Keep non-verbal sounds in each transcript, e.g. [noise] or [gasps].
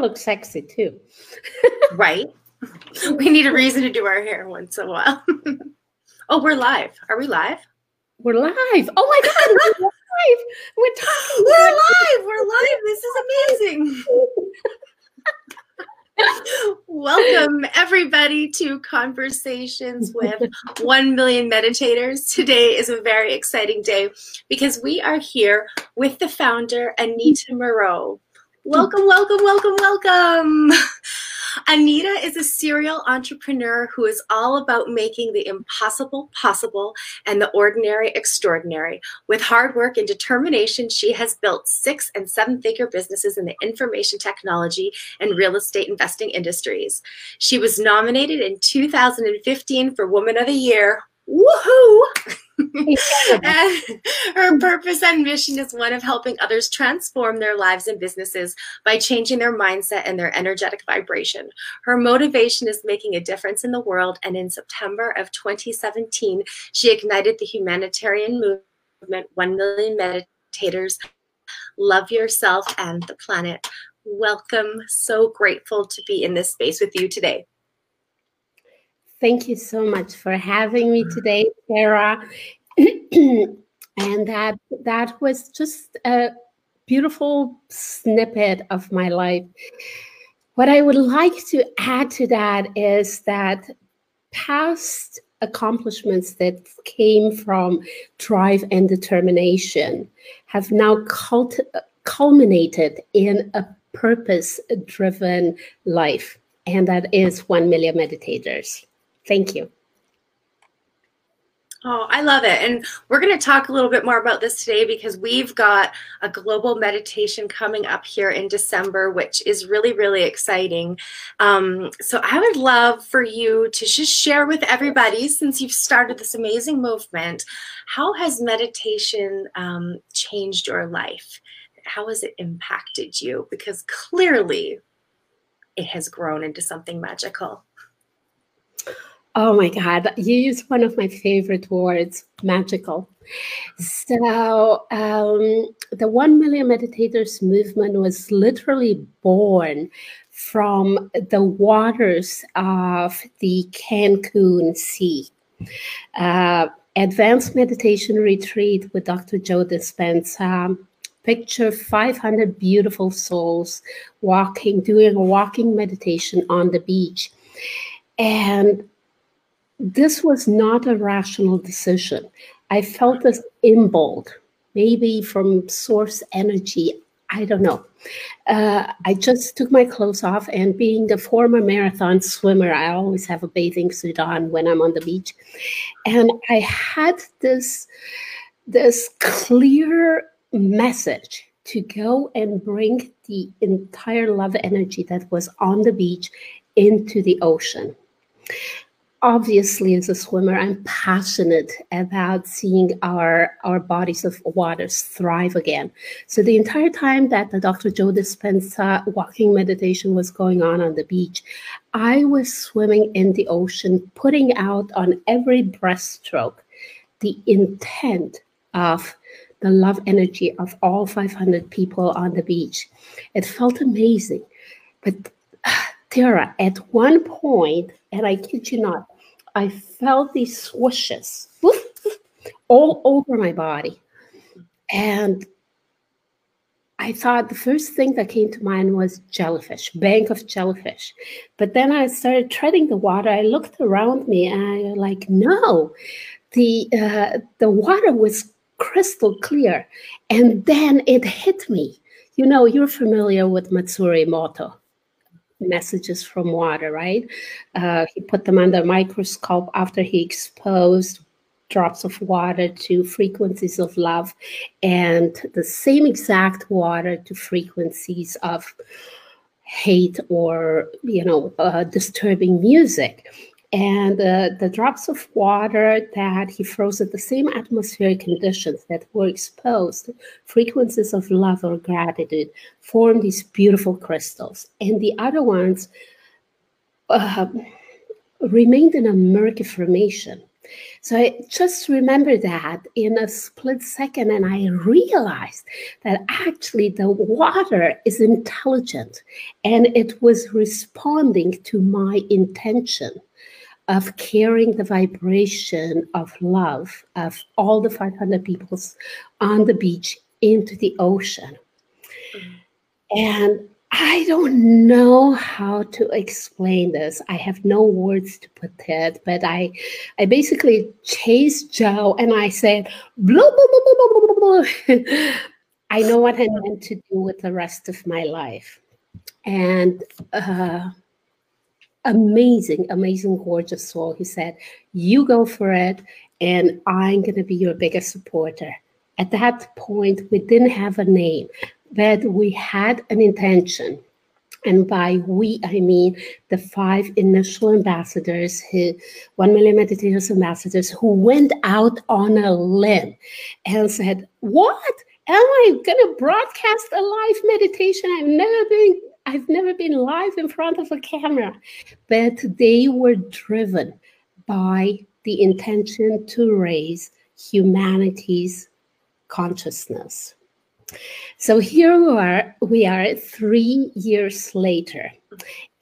look sexy too. right. [laughs] We need a reason to do our hair once in a while. [laughs] oh, we're live. Are we live? We're live. Oh my God, we're live. We're talking. We're live. We're live. This is amazing. [laughs] Welcome, everybody, to Conversations with 1 Million Meditators. Today is a very exciting day because we are here with the founder, Anita Moreau. Welcome, welcome, welcome, welcome. [laughs] Anita is a serial entrepreneur who is all about making the impossible possible and the ordinary extraordinary. With hard work and determination, she has built six and seven figure businesses in the information technology and real estate investing industries. She was nominated in 2015 for Woman of the Year. Woohoo! [laughs] [laughs] her purpose and mission is one of helping others transform their lives and businesses by changing their mindset and their energetic vibration. Her motivation is making a difference in the world, and in September of 2017, she ignited the humanitarian movement 1 Million Meditators. Love yourself and the planet. Welcome. So grateful to be in this space with you today. Thank you so much for having me today, Sarah. [clears throat] and that that was just a beautiful snippet of my life. What I would like to add to that is that past accomplishments that came from drive and determination have now cult- culminated in a purpose driven life, and that is 1 million meditators. Thank you. Oh, I love it. And we're going to talk a little bit more about this today because we've got a global meditation coming up here in December, which is really, really exciting. Um, so I would love for you to just share with everybody, since you've started this amazing movement, how has meditation um, changed your life? How has it impacted you? Because clearly it has grown into something magical. Oh my God, you used one of my favorite words, magical. So, um, the 1 Million Meditators movement was literally born from the waters of the Cancun Sea. Uh, advanced meditation retreat with Dr. Joe Dispenza. Picture 500 beautiful souls walking, doing a walking meditation on the beach. And this was not a rational decision. I felt this impulse, maybe from source energy. I don't know. Uh, I just took my clothes off, and being the former marathon swimmer, I always have a bathing suit on when I'm on the beach, and I had this this clear message to go and bring the entire love energy that was on the beach into the ocean obviously as a swimmer i'm passionate about seeing our our bodies of waters thrive again. So the entire time that the dr joe dispenza walking meditation was going on on the beach i was swimming in the ocean putting out on every breaststroke the intent of the love energy of all 500 people on the beach. It felt amazing. But [sighs] Tara, at one point, and I kid you not, I felt these swooshes all over my body. And I thought the first thing that came to mind was jellyfish, bank of jellyfish. But then I started treading the water. I looked around me and I was like, no, the uh, the water was crystal clear. And then it hit me. You know, you're familiar with Masaru Emoto messages from water, right? Uh, he put them under a microscope after he exposed drops of water to frequencies of love and the same exact water to frequencies of hate or you know uh, disturbing music and uh, the drops of water that he froze at the same atmospheric conditions that were exposed, frequencies of love or gratitude, formed these beautiful crystals. And the other ones uh, remained in a murky formation. So I just remember that in a split second, and I realized that actually the water is intelligent and it was responding to my intention of carrying the vibration of love of all the 500 peoples on the beach into the ocean. Mm-hmm. And I don't know how to explain this. I have no words to put it, but I, I basically chased Joe and I said, blah, blah, blah, blah, blah, blah. I know what I meant to do with the rest of my life. And uh, amazing, amazing, gorgeous soul. He said, You go for it, and I'm going to be your biggest supporter. At that point, we didn't have a name, but we had an intention. And by we, I mean the five initial ambassadors, who, one million meditators ambassadors, who went out on a limb and said, What? Am I going to broadcast a live meditation? I've never been I've never been live in front of a camera, but they were driven by the intention to raise humanity's consciousness. So here we are, we are three years later,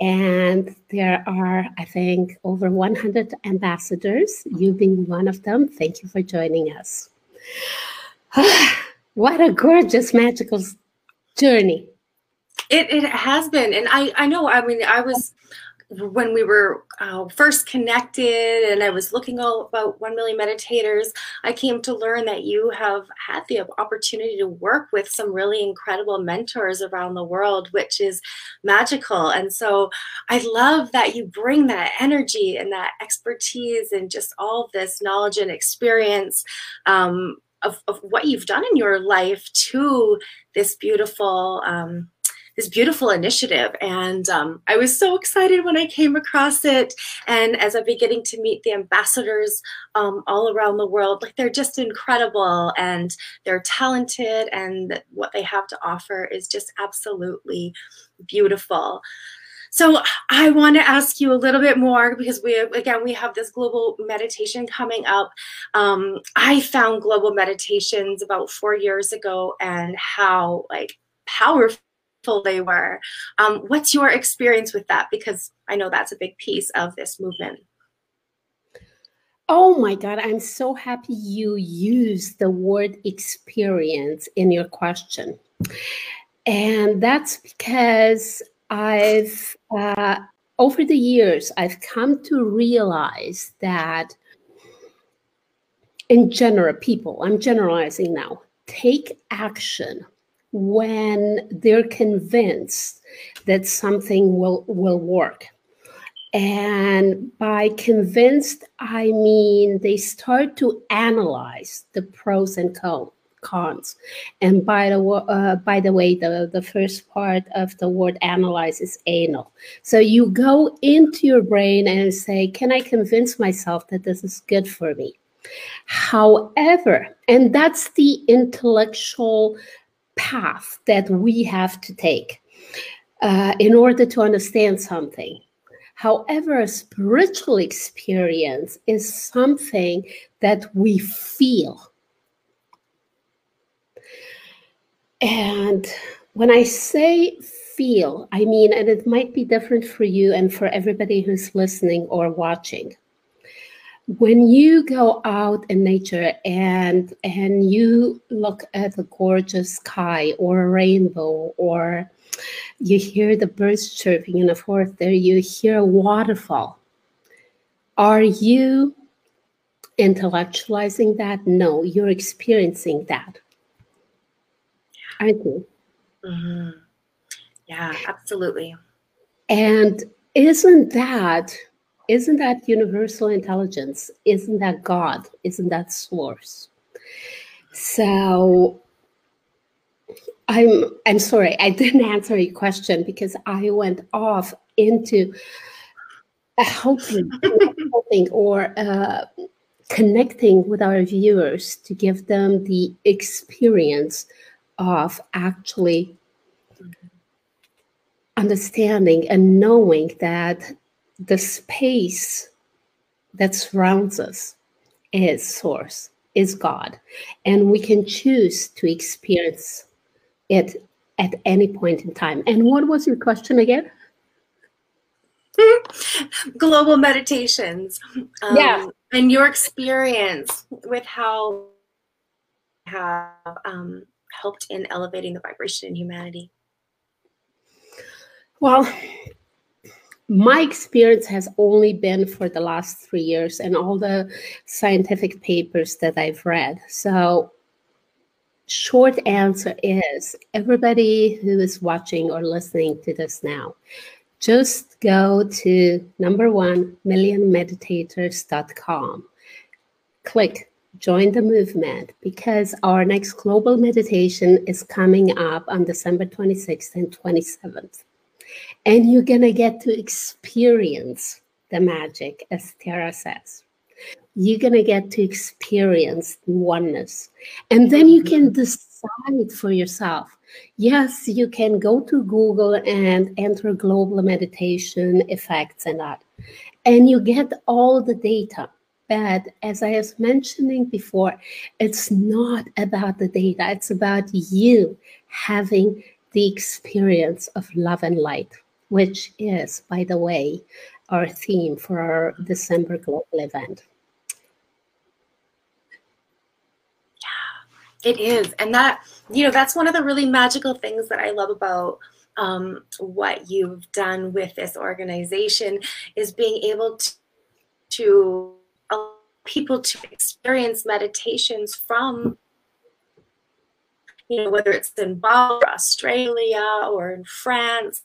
and there are, I think, over 100 ambassadors, you being one of them. Thank you for joining us. [sighs] what a gorgeous, magical journey. It, it has been. And I, I know, I mean, I was, when we were uh, first connected and I was looking all about 1 million meditators, I came to learn that you have had the opportunity to work with some really incredible mentors around the world, which is magical. And so I love that you bring that energy and that expertise and just all this knowledge and experience um, of, of what you've done in your life to this beautiful. Um, this beautiful initiative. And um, I was so excited when I came across it. And as I'm beginning to meet the ambassadors um, all around the world, like they're just incredible and they're talented, and what they have to offer is just absolutely beautiful. So I want to ask you a little bit more because we again we have this global meditation coming up. Um, I found global meditations about four years ago and how like powerful they were. Um, what's your experience with that? Because I know that's a big piece of this movement. Oh my God, I'm so happy you used the word experience in your question. And that's because I've, uh, over the years, I've come to realize that in general, people, I'm generalizing now, take action when they're convinced that something will will work. And by convinced i mean they start to analyze the pros and cons. And by the uh, by the way the the first part of the word analyze is anal. So you go into your brain and say can i convince myself that this is good for me? However and that's the intellectual path that we have to take uh, in order to understand something. However, a spiritual experience is something that we feel. And when I say feel, I mean, and it might be different for you and for everybody who's listening or watching when you go out in nature and and you look at a gorgeous sky or a rainbow or you hear the birds chirping in the forest there you hear a waterfall are you intellectualizing that? No you're experiencing that. Aren't you? Mm-hmm. yeah absolutely. And isn't that isn't that universal intelligence? Isn't that God? Isn't that source? So I'm I'm sorry, I didn't [laughs] answer your question because I went off into helping, helping [laughs] or uh, connecting with our viewers to give them the experience of actually understanding and knowing that the space that surrounds us is source, is God. And we can choose to experience it at any point in time. And what was your question again? [laughs] Global meditations. Um, yeah. And your experience with how have um, helped in elevating the vibration in humanity. Well, my experience has only been for the last three years and all the scientific papers that I've read. So, short answer is everybody who is watching or listening to this now, just go to number one millionmeditators.com. Click join the movement because our next global meditation is coming up on December 26th and 27th. And you're going to get to experience the magic, as Tara says. You're going to get to experience oneness. And then you can mm-hmm. decide for yourself. Yes, you can go to Google and enter global meditation effects and that. And you get all the data. But as I was mentioning before, it's not about the data, it's about you having the experience of love and light which is, by the way, our theme for our December global event. Yeah, it is. And that, you know, that's one of the really magical things that I love about um, what you've done with this organization is being able to, to allow people to experience meditations from you know, whether it's in Bali, Australia, or in France,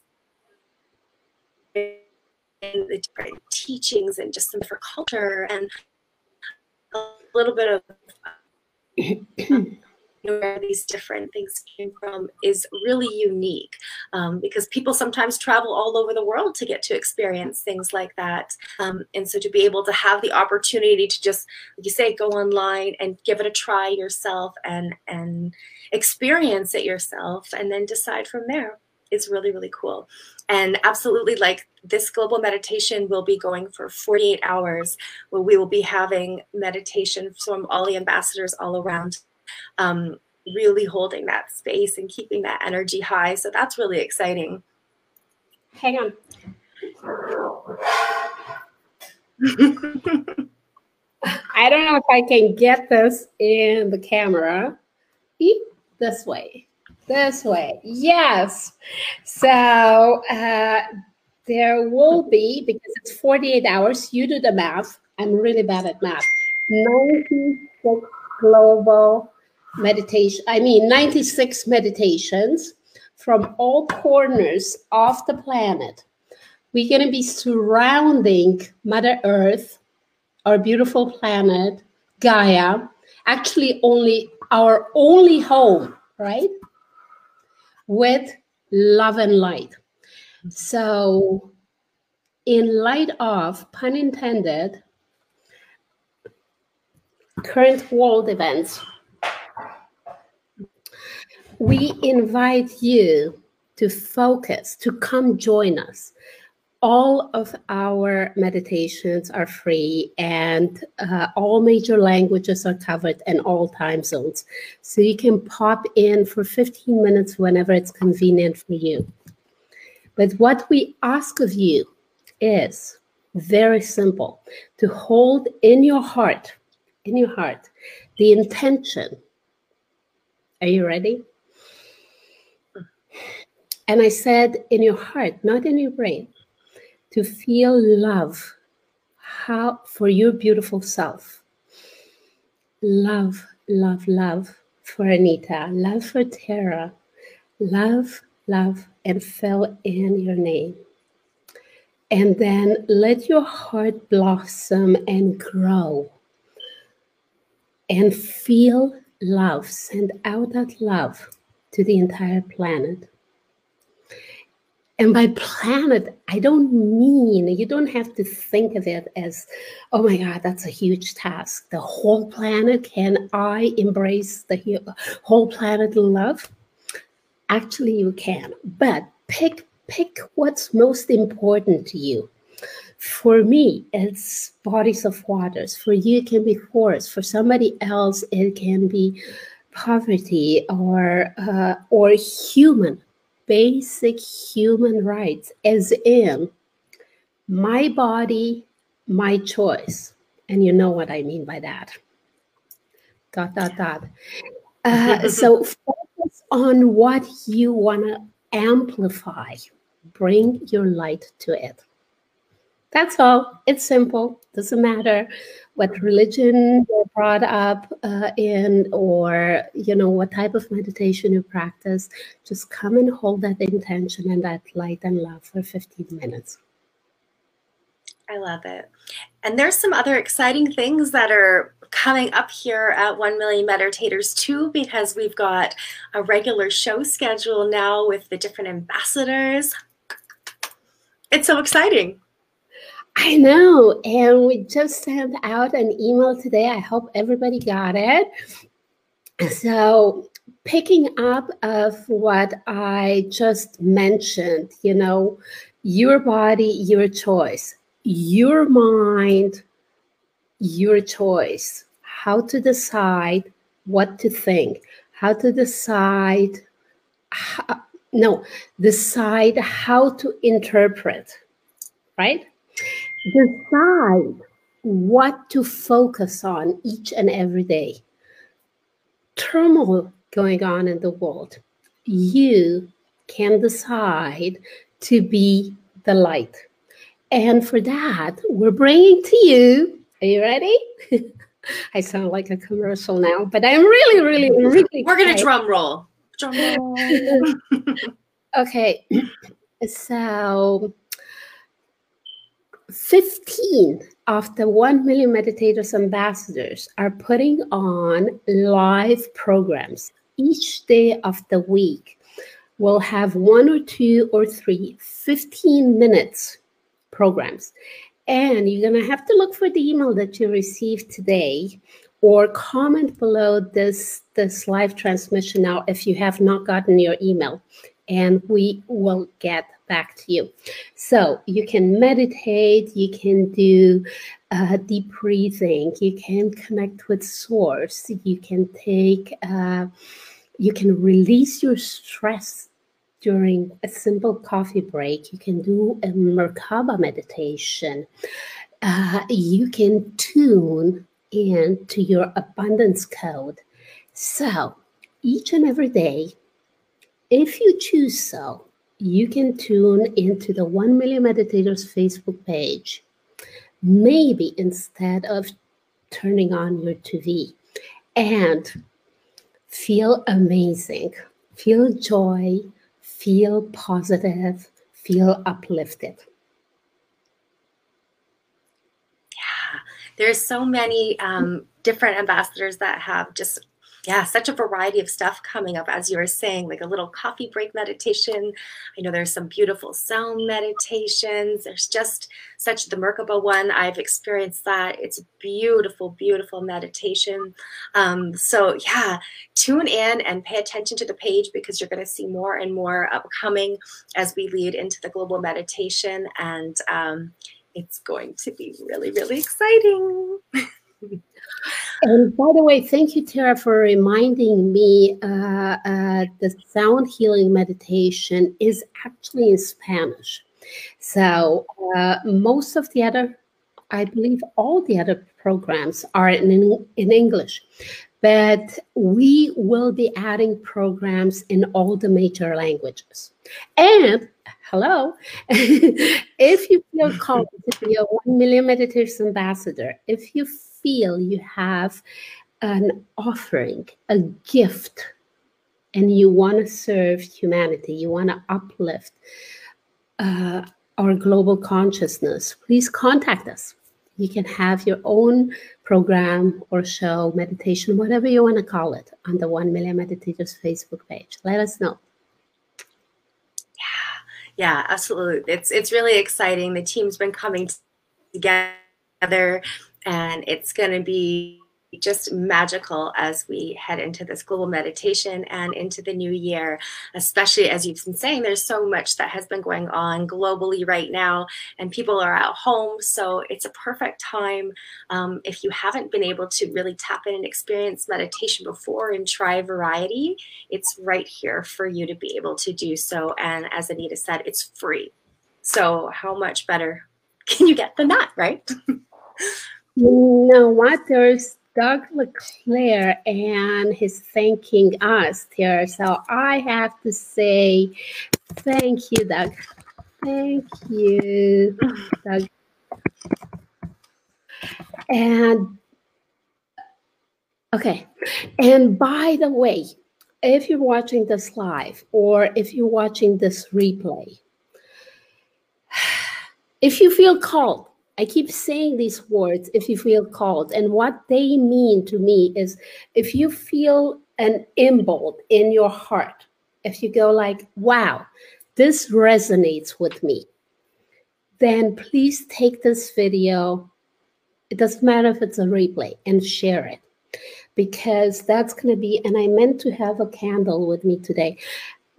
in the different teachings and just some different culture and a little bit of know, where these different things came from is really unique um, because people sometimes travel all over the world to get to experience things like that. Um, and so to be able to have the opportunity to just, like you say, go online and give it a try yourself and and experience it yourself and then decide from there is really, really cool. And absolutely, like this global meditation will be going for 48 hours where we will be having meditation from all the ambassadors all around, um, really holding that space and keeping that energy high. So that's really exciting. Hang on. [laughs] I don't know if I can get this in the camera. Eat this way. This way, yes. So uh, there will be, because it's 48 hours, you do the math. I'm really bad at math. 96 global meditation, I mean, 96 meditations from all corners of the planet. We're going to be surrounding Mother Earth, our beautiful planet, Gaia, actually, only our only home, right? with love and light. So, in light of, pun intended, current world events, we invite you to focus, to come join us all of our meditations are free and uh, all major languages are covered and all time zones. So you can pop in for 15 minutes whenever it's convenient for you. But what we ask of you is very simple to hold in your heart, in your heart, the intention. Are you ready? And I said in your heart, not in your brain to feel love how for your beautiful self. Love love love for anita love for tara love love and fill in your name. And then let your heart blossom and grow and feel love. Send out that love to the entire planet and by planet, I don't mean, you don't have to think of it as, oh my God, that's a huge task. The whole planet, can I embrace the whole planet love? Actually, you can, but pick pick what's most important to you. For me, it's bodies of waters. For you, it can be forests. For somebody else, it can be poverty or uh, or human basic human rights, as in my body, my choice. And you know what I mean by that. Dot, dot, dot. Uh, so [laughs] focus on what you want to amplify. Bring your light to it. That's all. It's simple. Doesn't matter what religion you're brought up uh, in or you know what type of meditation you practice. Just come and hold that intention and that light and love for 15 minutes. I love it. And there's some other exciting things that are coming up here at 1 Million Meditators too, because we've got a regular show schedule now with the different ambassadors. It's so exciting. I know. And we just sent out an email today. I hope everybody got it. So, picking up of what I just mentioned, you know, your body, your choice, your mind, your choice, how to decide what to think, how to decide, how, no, decide how to interpret, right? Decide what to focus on each and every day. Turmoil going on in the world. You can decide to be the light. And for that, we're bringing to you, are you ready? [laughs] I sound like a commercial now, but I'm really, really, really. We're going to drum roll. Drum roll. [laughs] okay. [clears throat] So 15 of the 1 million meditators ambassadors are putting on live programs. Each day of the week we'll have one or two or three 15 minutes programs. And you're going to have to look for the email that you received today or comment below this this live transmission now if you have not gotten your email. And we will get back to you. So you can meditate, you can do uh, deep breathing, you can connect with source, you can take, uh, you can release your stress during a simple coffee break. You can do a Merkaba meditation. Uh, you can tune into your abundance code. So each and every day, if you choose so, you can tune into the 1 Million Meditators Facebook page, maybe instead of turning on your TV, and feel amazing, feel joy, feel positive, feel uplifted. Yeah, there's so many um, different ambassadors that have just yeah, such a variety of stuff coming up, as you were saying, like a little coffee break meditation. I know there's some beautiful sound meditations. There's just such the Merkaba one. I've experienced that. It's beautiful, beautiful meditation. Um, so, yeah, tune in and pay attention to the page because you're going to see more and more upcoming as we lead into the global meditation. And um, it's going to be really, really exciting. [laughs] And by the way, thank you, Tara, for reminding me uh, uh, the sound healing meditation is actually in Spanish. So uh, most of the other, I believe all the other programs are in, in English. But we will be adding programs in all the major languages. And hello, [laughs] if you feel called to be a 1 million meditation ambassador, if you feel you have an offering, a gift, and you want to serve humanity, you want to uplift uh, our global consciousness, please contact us. You can have your own program or show, meditation, whatever you want to call it, on the 1 Million Meditators Facebook page. Let us know. Yeah, yeah, absolutely. It's it's really exciting. The team's been coming together and it's going to be just magical as we head into this global meditation and into the new year, especially as you've been saying, there's so much that has been going on globally right now, and people are at home. So it's a perfect time um, if you haven't been able to really tap in and experience meditation before and try variety, it's right here for you to be able to do so. And as Anita said, it's free. So, how much better can you get than that, right? [laughs] know what? There's Doug LeClaire and he's thanking us here. So I have to say thank you, Doug. Thank you, Doug. And okay. And by the way, if you're watching this live or if you're watching this replay, [sighs] if you feel called I keep saying these words if you feel called. And what they mean to me is if you feel an impulse in your heart, if you go like, wow, this resonates with me, then please take this video. It doesn't matter if it's a replay and share it because that's going to be, and I meant to have a candle with me today.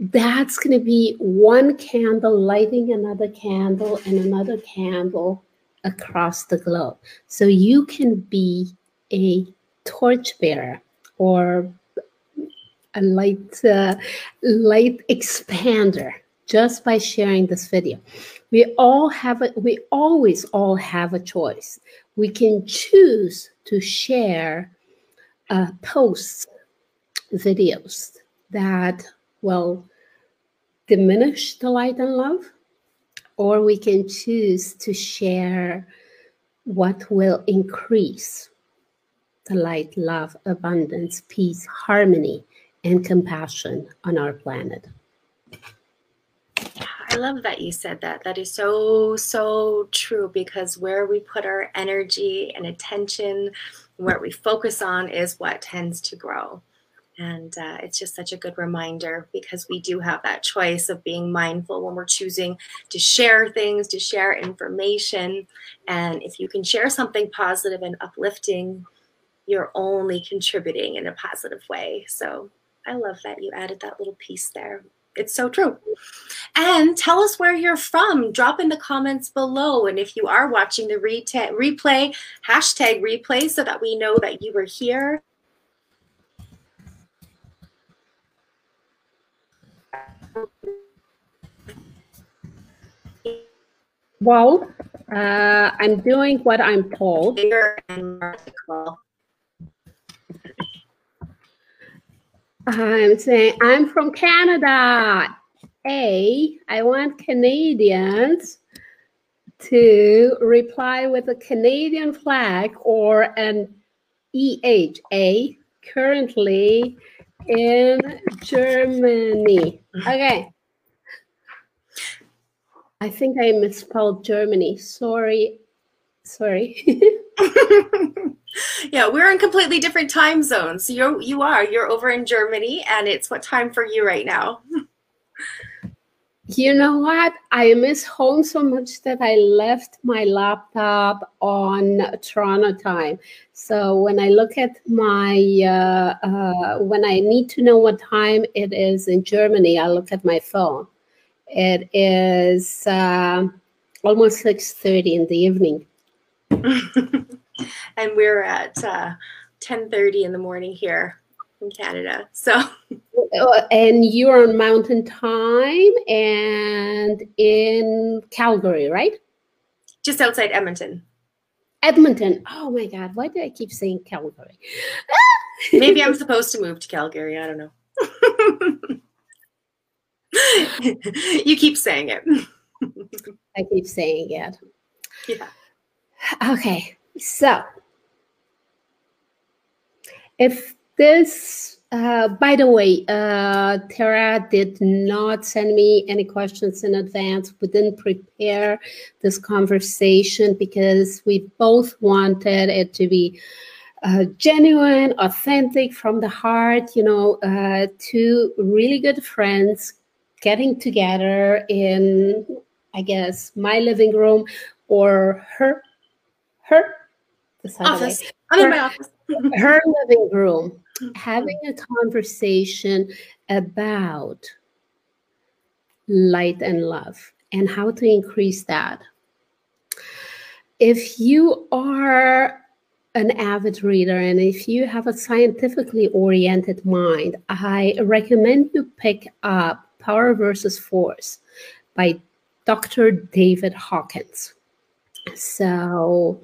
That's going to be one candle lighting another candle and another candle across the globe. So you can be a torchbearer or a light uh, light expander just by sharing this video. We all have a, we always all have a choice. We can choose to share uh, posts, videos that will diminish the light and love or we can choose to share what will increase the light, love, abundance, peace, harmony, and compassion on our planet. I love that you said that. That is so, so true because where we put our energy and attention, where we focus on, is what tends to grow. And uh, it's just such a good reminder because we do have that choice of being mindful when we're choosing to share things, to share information. And if you can share something positive and uplifting, you're only contributing in a positive way. So I love that you added that little piece there. It's so true. And tell us where you're from. Drop in the comments below. And if you are watching the replay, hashtag replay so that we know that you were here. Well, uh, I'm doing what I'm told. I'm saying I'm from Canada. A, I want Canadians to reply with a Canadian flag or an EH. A, currently in Germany. Okay. I think I misspelled Germany. Sorry. Sorry. [laughs] yeah, we're in completely different time zones. So you you are you're over in Germany, and it's what time for you right now? you know what? I miss home so much that I left my laptop on Toronto time. So when I look at my uh, uh, when I need to know what time it is in Germany, I look at my phone. It is uh, almost six thirty in the evening, [laughs] and we're at uh, ten thirty in the morning here in Canada. So, uh, [laughs] and you're on Mountain Time and in Calgary, right? Just outside Edmonton. Edmonton. Oh my God! Why do I keep saying Calgary? [laughs] Maybe I'm supposed to move to Calgary. I don't know. [laughs] you keep saying it. I keep saying it. Yeah. Okay. So, if this, uh, by the way, uh, Tara did not send me any questions in advance. We didn't prepare this conversation because we both wanted it to be uh, genuine, authentic from the heart, you know, uh, two really good friends getting together in, I guess, my living room or her, her, office. I'm in my office. [laughs] [laughs] her living room, mm-hmm. having a conversation about light and love and how to increase that. If you are an avid reader and if you have a scientifically oriented mind, I recommend you pick up Power versus Force by Dr. David Hawkins. So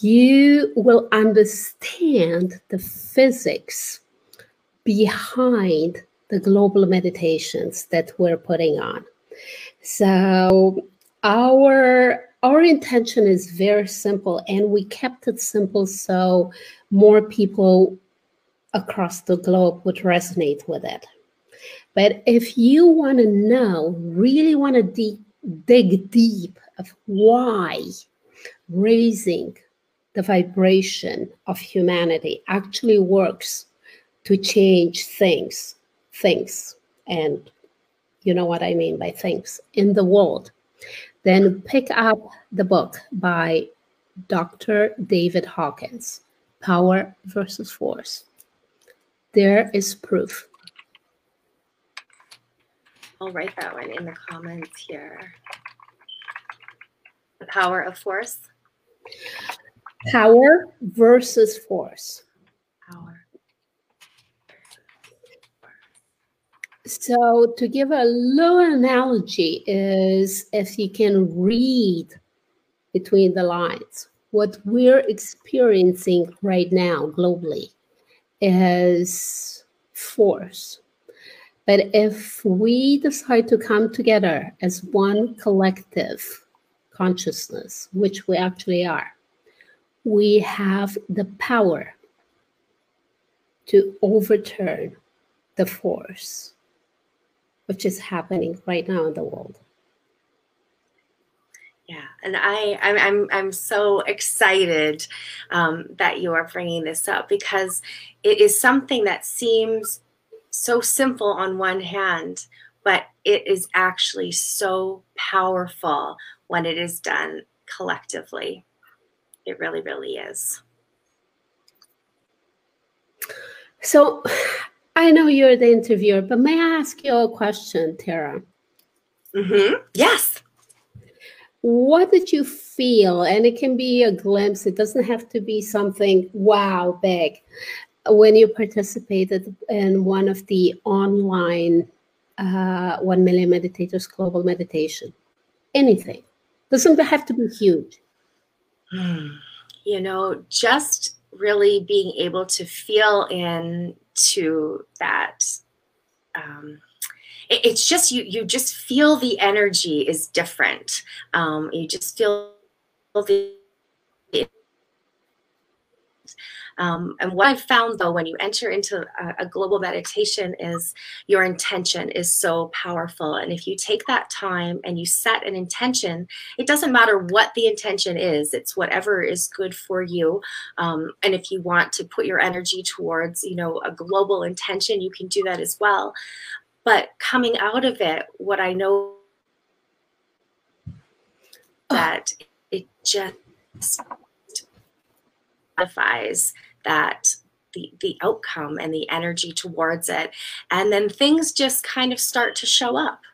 you will understand the physics behind the global meditations that we're putting on. So our our intention is very simple and we kept it simple so more people across the globe would resonate with it. But if you want to know, really want to deep, dig deep of why raising the vibration of humanity actually works to change things, things, and you know what I mean by things in the world, then pick up the book by Dr. David Hawkins, Power versus Force. There is proof. I'll write that one in the comments here. The power of force. Power versus force. Power. So to give a little analogy is if you can read between the lines, what we're experiencing right now globally is force. But if we decide to come together as one collective consciousness, which we actually are, we have the power to overturn the force which is happening right now in the world. Yeah, and I, I'm, I'm, I'm so excited um, that you are bringing this up because it is something that seems so simple on one hand, but it is actually so powerful when it is done collectively. It really, really is. So, I know you're the interviewer, but may I ask you a question, Tara? Mm-hmm. Yes. What did you feel? And it can be a glimpse, it doesn't have to be something wow big. When you participated in one of the online uh, 1 million meditators global meditation, anything doesn't have to be huge. [sighs] You know, just really being able to feel in to that um, it, it's just you you just feel the energy is different um, you just feel the um, and what I've found though, when you enter into a, a, global meditation, is your intention is so powerful. And if you take that time and you set an intention, it doesn't matter what the intention is, it's whatever is good for you. Um, and if you want to put your energy towards, you know, a global intention, you can do that as well. But coming out of it, what I know that it just modifies that the, the outcome and the energy towards it. And then things just kind of start to show up. [laughs]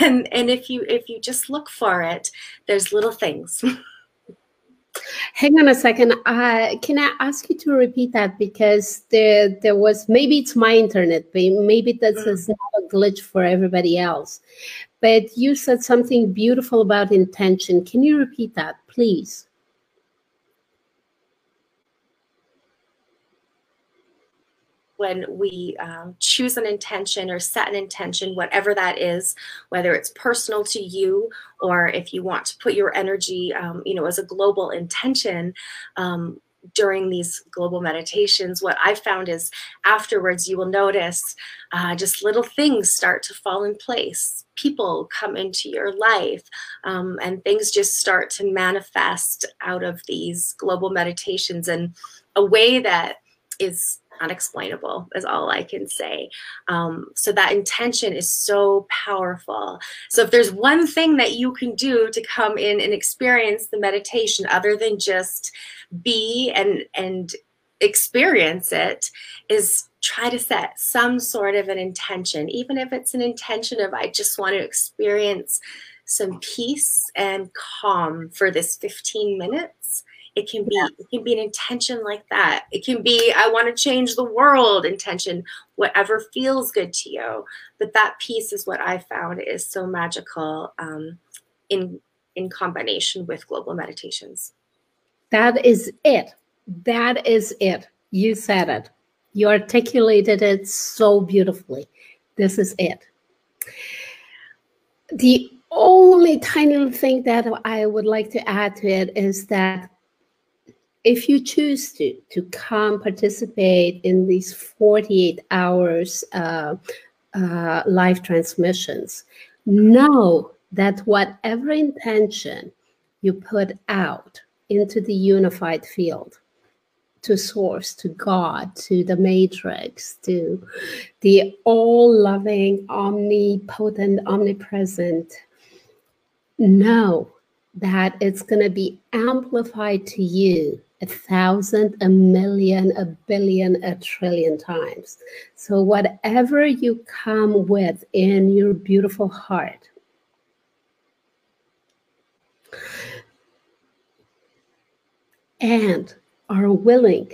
And and if you if you just look for it there's little things. [laughs] Hang on a second. Uh, can i ask you to repeat that? Because there there was maybe it's my internet but maybe this mm. is not a glitch for everybody else. But you said something beautiful about intention. Can you repeat that please when we um, choose an intention or set an intention, whatever that is, whether it's personal to you or if you want to put your energy, um, you know, as a global intention. Um, during these global meditations, what I found is afterwards you will notice uh, just little things start to fall in place. People come into your life, um, and things just start to manifest out of these global meditations in a way that is unexplainable is all I can say. Um, so that intention is so powerful. So if there's one thing that you can do to come in and experience the meditation other than just be and and experience it is try to set some sort of an intention, even if it's an intention of I just want to experience some peace and calm for this 15 minutes. It can be yeah. it can be an intention like that. It can be I want to change the world intention, whatever feels good to you. But that piece is what I found is so magical um, in in combination with global meditations. That is it. That is it. You said it. You articulated it so beautifully. This is it. The only tiny thing that I would like to add to it is that if you choose to to come participate in these 48 hours uh, uh, live transmissions, know that whatever intention you put out into the unified field to source, to God, to the matrix, to the all loving, omnipotent, omnipresent, know that it's going to be amplified to you a thousand, a million, a billion, a trillion times. So, whatever you come with in your beautiful heart, and are willing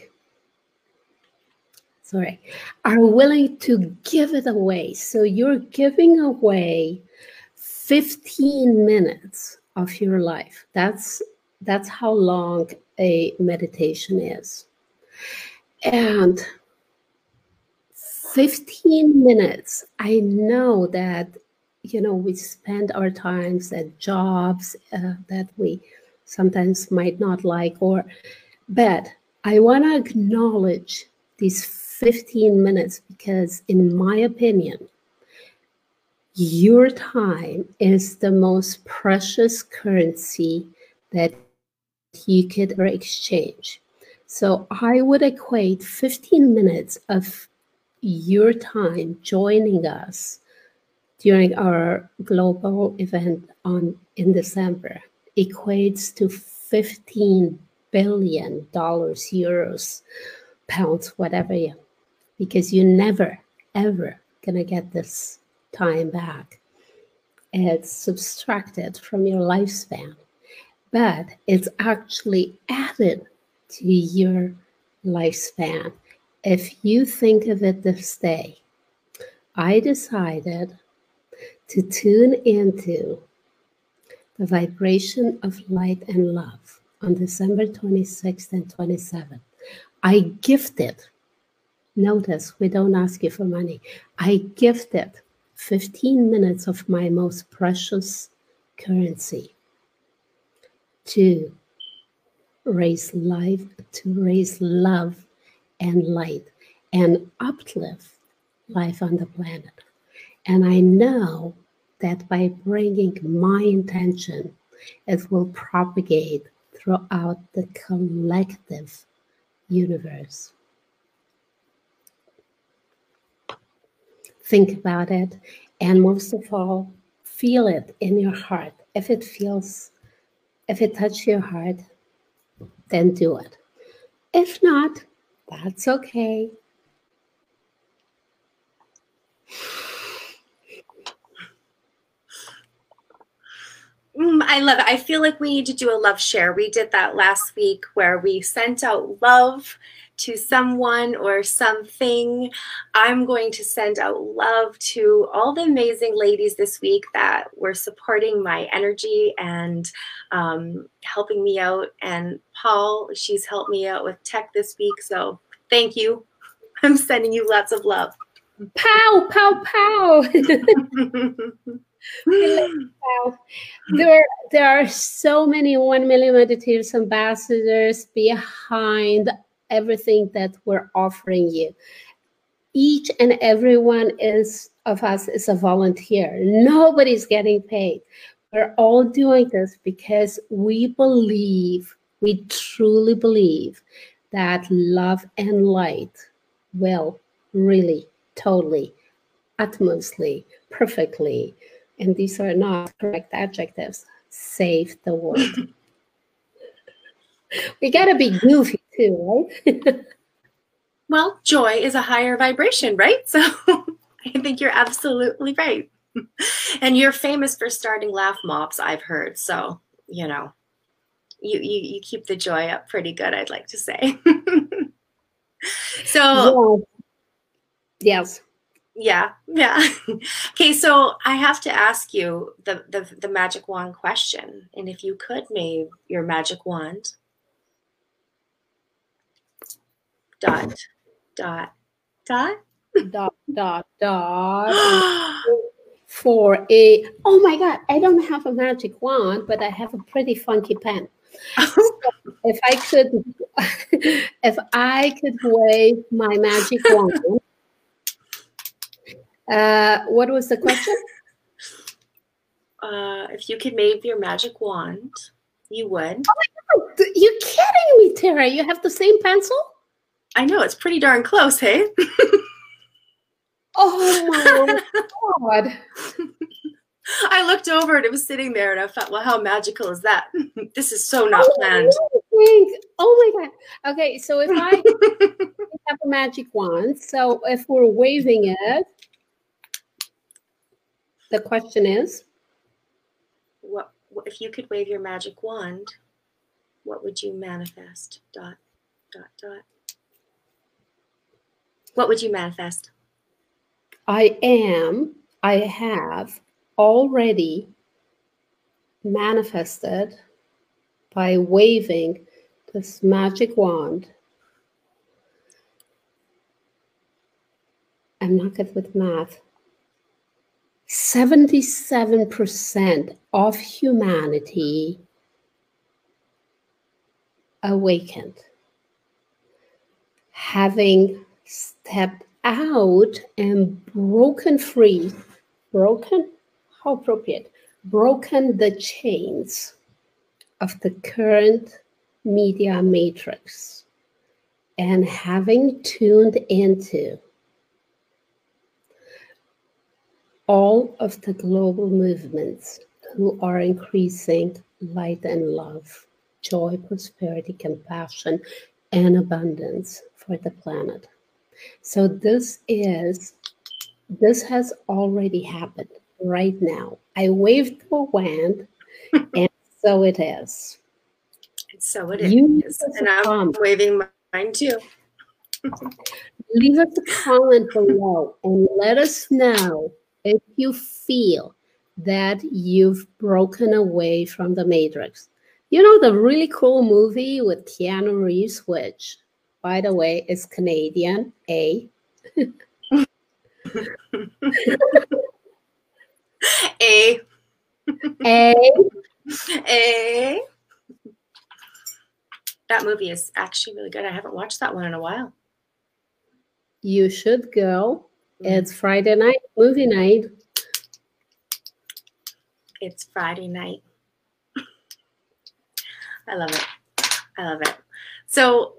sorry are willing to give it away so you're giving away 15 minutes of your life that's that's how long a meditation is. And 15 minutes i know that you know we spend our times at jobs uh, that we sometimes might not like or but I want to acknowledge these 15 minutes because, in my opinion, your time is the most precious currency that you could exchange. So I would equate 15 minutes of your time joining us during our global event on in December equates to 15 billion dollars, euros, pounds, whatever you, because you're never, ever gonna get this time back. It's subtracted from your lifespan, but it's actually added to your lifespan. If you think of it this day, I decided to tune into the vibration of light and love on December 26th and 27th. I gifted, notice we don't ask you for money, I gifted 15 minutes of my most precious currency to raise life, to raise love and light and uplift life on the planet. And I know that by bringing my intention, it will propagate throughout the collective universe. Think about it, and most of all, feel it in your heart. If it feels, if it touches your heart, then do it. If not, that's okay. Mm, I love it. I feel like we need to do a love share. We did that last week where we sent out love to someone or something. I'm going to send out love to all the amazing ladies this week that were supporting my energy and um, helping me out. And Paul, she's helped me out with tech this week. So thank you. [laughs] I'm sending you lots of love. Pow, pow, pow. [laughs] there, there are so many 1 million meditators ambassadors behind everything that we're offering you. Each and every one is of us is a volunteer. Nobody's getting paid. We're all doing this because we believe, we truly believe that love and light will really, totally, utmostly, perfectly and these are not correct adjectives, save the world. [laughs] we gotta be goofy too, right? [laughs] Well, joy is a higher vibration, right? So [laughs] I think you're absolutely right. [laughs] and you're famous for starting laugh mobs, I've heard. So, you know, you, you, you keep the joy up pretty good, I'd like to say. so, yes. Yeah, yeah. okay, so I have to ask you the, the, the magic wand question. And if you could wave your magic wand, dot, dot, dot, dot, dot, dot. [gasps] for a, oh my God, I don't have a magic wand, but I have a pretty funky pen. so [laughs] if I could, [laughs] if I could wave my magic wand, [laughs] uh, what was the question? Uh, if you could wave your magic wand, you would. Oh my God, you kidding me, Tara? You have the same pencil? I know it's pretty darn close, hey? oh my God. [laughs] I looked over and it was sitting there, and I thought, well, how magical is that? [laughs] this is so not oh, planned. Oh my God. Okay, so if I [laughs] have a magic wand, so if we're waving it, the question is what if you could wave your magic wand what would you manifest dot dot dot what would you manifest? I am i have already manifested by waving this magic wand. I'm not good with math. 77% of humanity awakened, having stepped out and broken free, broken, how appropriate, broken the chains of the current media matrix and having tuned into all of the global movements who are increasing light and love, joy, prosperity, compassion, and abundance for the planet. So this is this has already happened right now. I waved the wand, [laughs] and so it is. And so it you is. And I'm comment. waving mine too. Leave us a comment below and let us know if you feel that you've broken away from the matrix. You know the really cool movie with Keanu Reeves, which, by the way, is Canadian. A. [laughs] A. A. A. That movie is actually really good. I haven't watched that one in a while. You should go. Mm. It's Friday night, movie night. It's Friday night. [laughs] I love it. I love it. So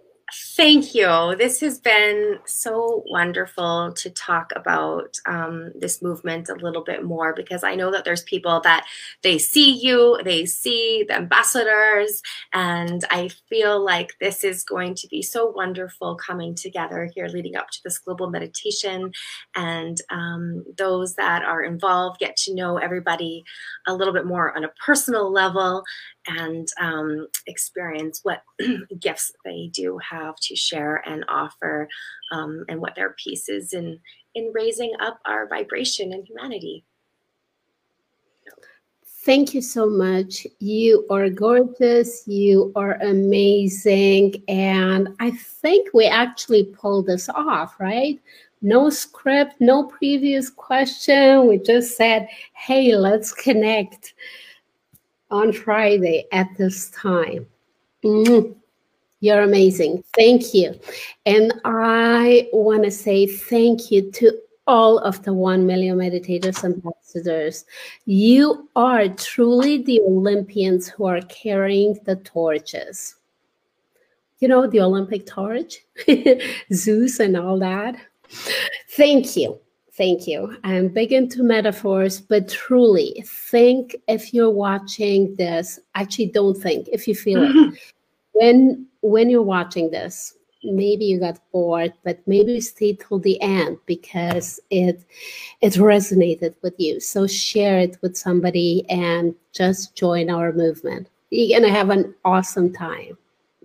Thank you. This has been so wonderful to talk about um, this movement a little bit more because I know that there's people that they see you, they see the ambassadors, and I feel like this is going to be so wonderful coming together here leading up to this global meditation. And um, those that are involved get to know everybody a little bit more on a personal level and um, experience what [clears throat] gifts they do have to share and offer um, and what their piece is in, in raising up our vibration in humanity. Thank you so much. You are gorgeous. You are amazing. And I think we actually pulled this off, right? No script, no previous question. We just said, hey, let's connect on Friday at this time. Mm, you're amazing. Thank you. And I want to say thank you to all of the 1 million meditators ambassadors. You are truly the Olympians who are carrying the torches. You know, the Olympic torch, [laughs] Zeus, and all that. Thank you. Thank you. I'm big into metaphors, but truly think if you're watching this, actually don't think if you feel it. [laughs] When when you're watching this, maybe you got bored, but maybe you stayed till the end because it it resonated with you. So share it with somebody and just join our movement. You're gonna have an awesome time.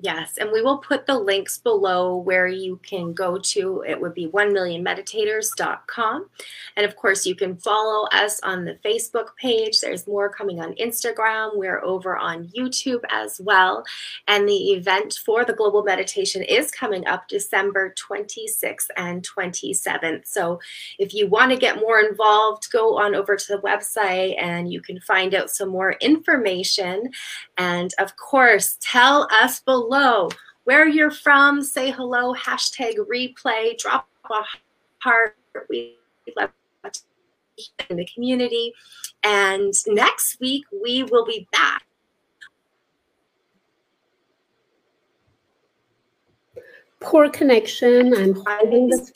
Yes, and we will put the links below where you can go to. It would be 1millionmeditators.com. And of course, you can follow us on the Facebook page. There's more coming on Instagram. We're over on YouTube as well. And the event for the Global Meditation is coming up December 26th and 27th. So if you want to get more involved, go on over to the website and you can find out some more information. And of course, tell us below below where you're from. Say hello, hashtag replay, drop a heart. We love in the community. And next week, we will be back. Poor connection. I'm holding this.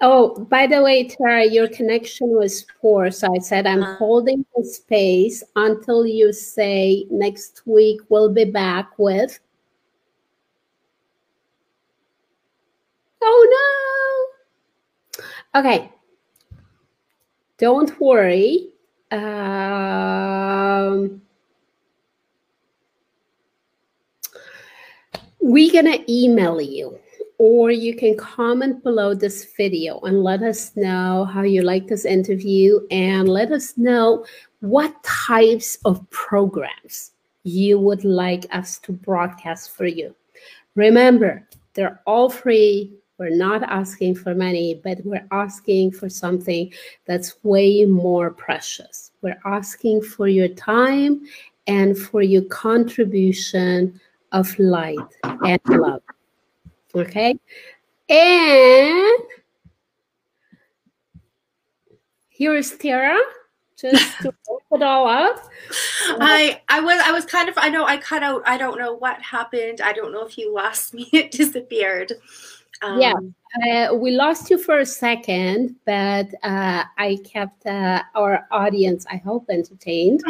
Oh, by the way, Tara, your connection was poor. So I said, I'm uh, holding the space until you say next week we'll be back with. Oh no. Okay. Don't worry. Um, we're going to email you or you can comment below this video and let us know how you like this interview and let us know what types of programs you would like us to broadcast for you. Remember, they're all free. We're not asking for money, but we're asking for something that's way more precious. We're asking for your time and for your contribution of light and love. Okay. And here is Tara just to [laughs] wrap it all up. I I was I was kind of I know I cut out I don't know what happened. I don't know if you lost [laughs] me. It disappeared. Um, yeah, uh, we lost you for a second, but uh, I kept uh, our audience, I hope, entertained,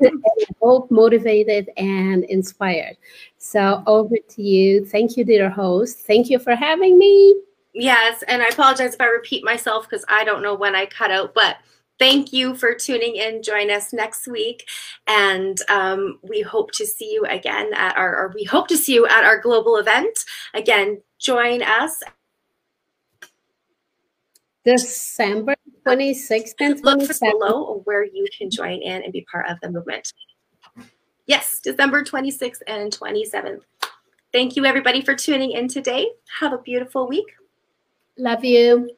[laughs] hope motivated and inspired. So over to you. Thank you, dear host. Thank you for having me. Yes, and I apologize if I repeat myself because I don't know when I cut out, but thank you for tuning in. Join us next week, and um, we hope to see you again at our, or we hope to see you at our global event. Again, join us. December 26th and 27th. Look below where you can join in and be part of the movement. Yes, December 26th and 27th. Thank you, everybody, for tuning in today. Have a beautiful week. Love you.